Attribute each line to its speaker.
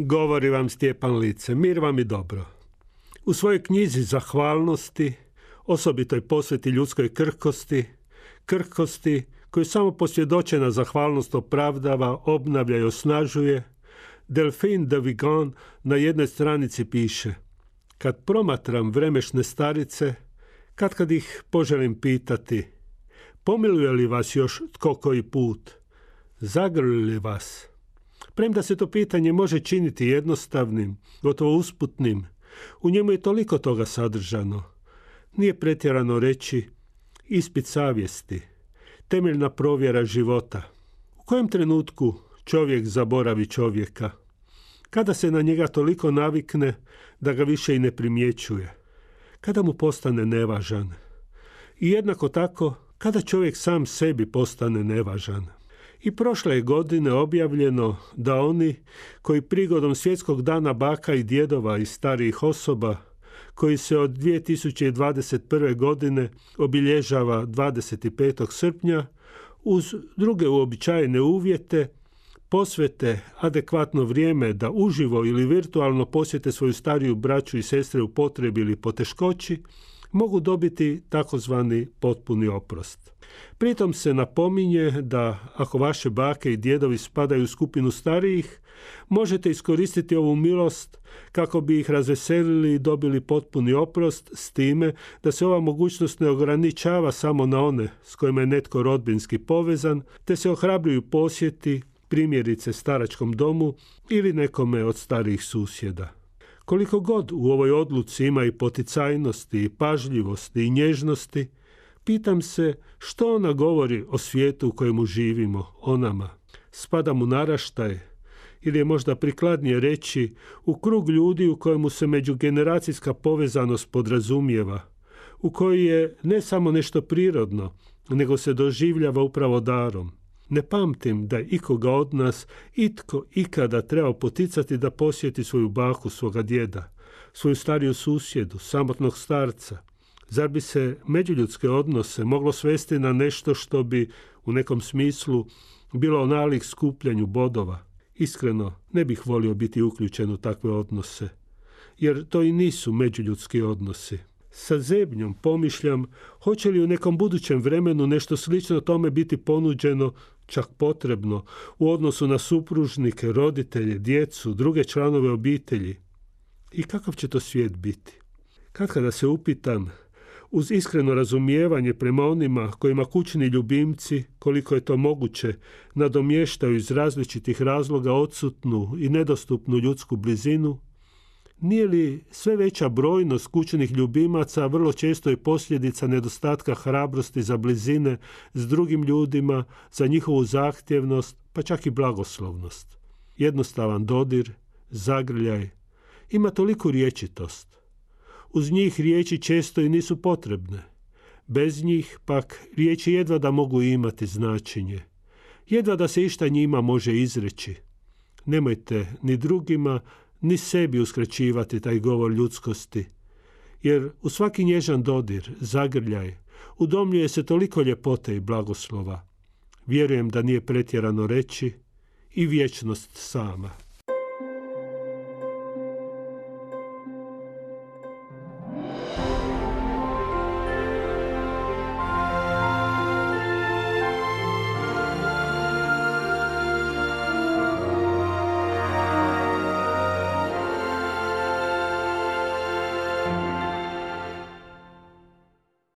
Speaker 1: Govori vam Stjepan Lice, mir vam i dobro. U svojoj knjizi Zahvalnosti, osobitoj posveti ljudskoj krhkosti, krhkosti koju samo posvjedočena zahvalnost opravdava, obnavlja i osnažuje, Delphine de Vigan na jednoj stranici piše Kad promatram vremešne starice, kad kad ih poželim pitati, pomiluje li vas još tko koji put, zagrli li vas, Premda se to pitanje može činiti jednostavnim, gotovo usputnim, u njemu je toliko toga sadržano. Nije pretjerano reći ispit savjesti, temeljna provjera života. U kojem trenutku čovjek zaboravi čovjeka? Kada se na njega toliko navikne da ga više i ne primjećuje? Kada mu postane nevažan? I jednako tako, kada čovjek sam sebi postane nevažan? I prošle je godine objavljeno da oni koji prigodom svjetskog dana baka i djedova i starijih osoba koji se od 2021. godine obilježava 25. srpnja uz druge uobičajene uvjete posvete adekvatno vrijeme da uživo ili virtualno posjete svoju stariju braću i sestre u potrebi ili poteškoći, mogu dobiti takozvani potpuni oprost. Pritom se napominje da ako vaše bake i djedovi spadaju u skupinu starijih, možete iskoristiti ovu milost kako bi ih razveselili i dobili potpuni oprost s time da se ova mogućnost ne ograničava samo na one s kojima je netko rodbinski povezan, te se ohrabruju posjeti, primjerice staračkom domu ili nekome od starijih susjeda. Koliko god u ovoj odluci ima i poticajnosti, i pažljivosti, i nježnosti, pitam se što ona govori o svijetu u kojemu živimo, o nama. Spada mu naraštaj, ili je možda prikladnije reći u krug ljudi u kojemu se međugeneracijska povezanost podrazumijeva, u kojoj je ne samo nešto prirodno, nego se doživljava upravo darom. Ne pamtim da ikoga od nas itko ikada trebao poticati da posjeti svoju baku, svoga djeda, svoju stariju susjedu, samotnog starca. Zar bi se međuljudske odnose moglo svesti na nešto što bi u nekom smislu bilo nalik skupljanju bodova? Iskreno, ne bih volio biti uključen u takve odnose, jer to i nisu međuljudski odnosi. Sa zebnjom pomišljam hoće li u nekom budućem vremenu nešto slično tome biti ponuđeno čak potrebno u odnosu na supružnike, roditelje, djecu, druge članove obitelji. I kakav će to svijet biti? Kad kada se upitam, uz iskreno razumijevanje prema onima kojima kućni ljubimci, koliko je to moguće, nadomještaju iz različitih razloga odsutnu i nedostupnu ljudsku blizinu, nije li sve veća brojnost kućnih ljubimaca vrlo često i posljedica nedostatka hrabrosti za blizine s drugim ljudima, za njihovu zahtjevnost, pa čak i blagoslovnost? Jednostavan dodir, zagrljaj, ima toliku riječitost. Uz njih riječi često i nisu potrebne. Bez njih pak riječi jedva da mogu imati značenje. Jedva da se išta njima može izreći. Nemojte ni drugima, ni sebi uskraćivati taj govor ljudskosti, jer u svaki nježan dodir, zagrljaj, udomljuje se toliko ljepote i blagoslova. Vjerujem da nije pretjerano reći i vječnost sama.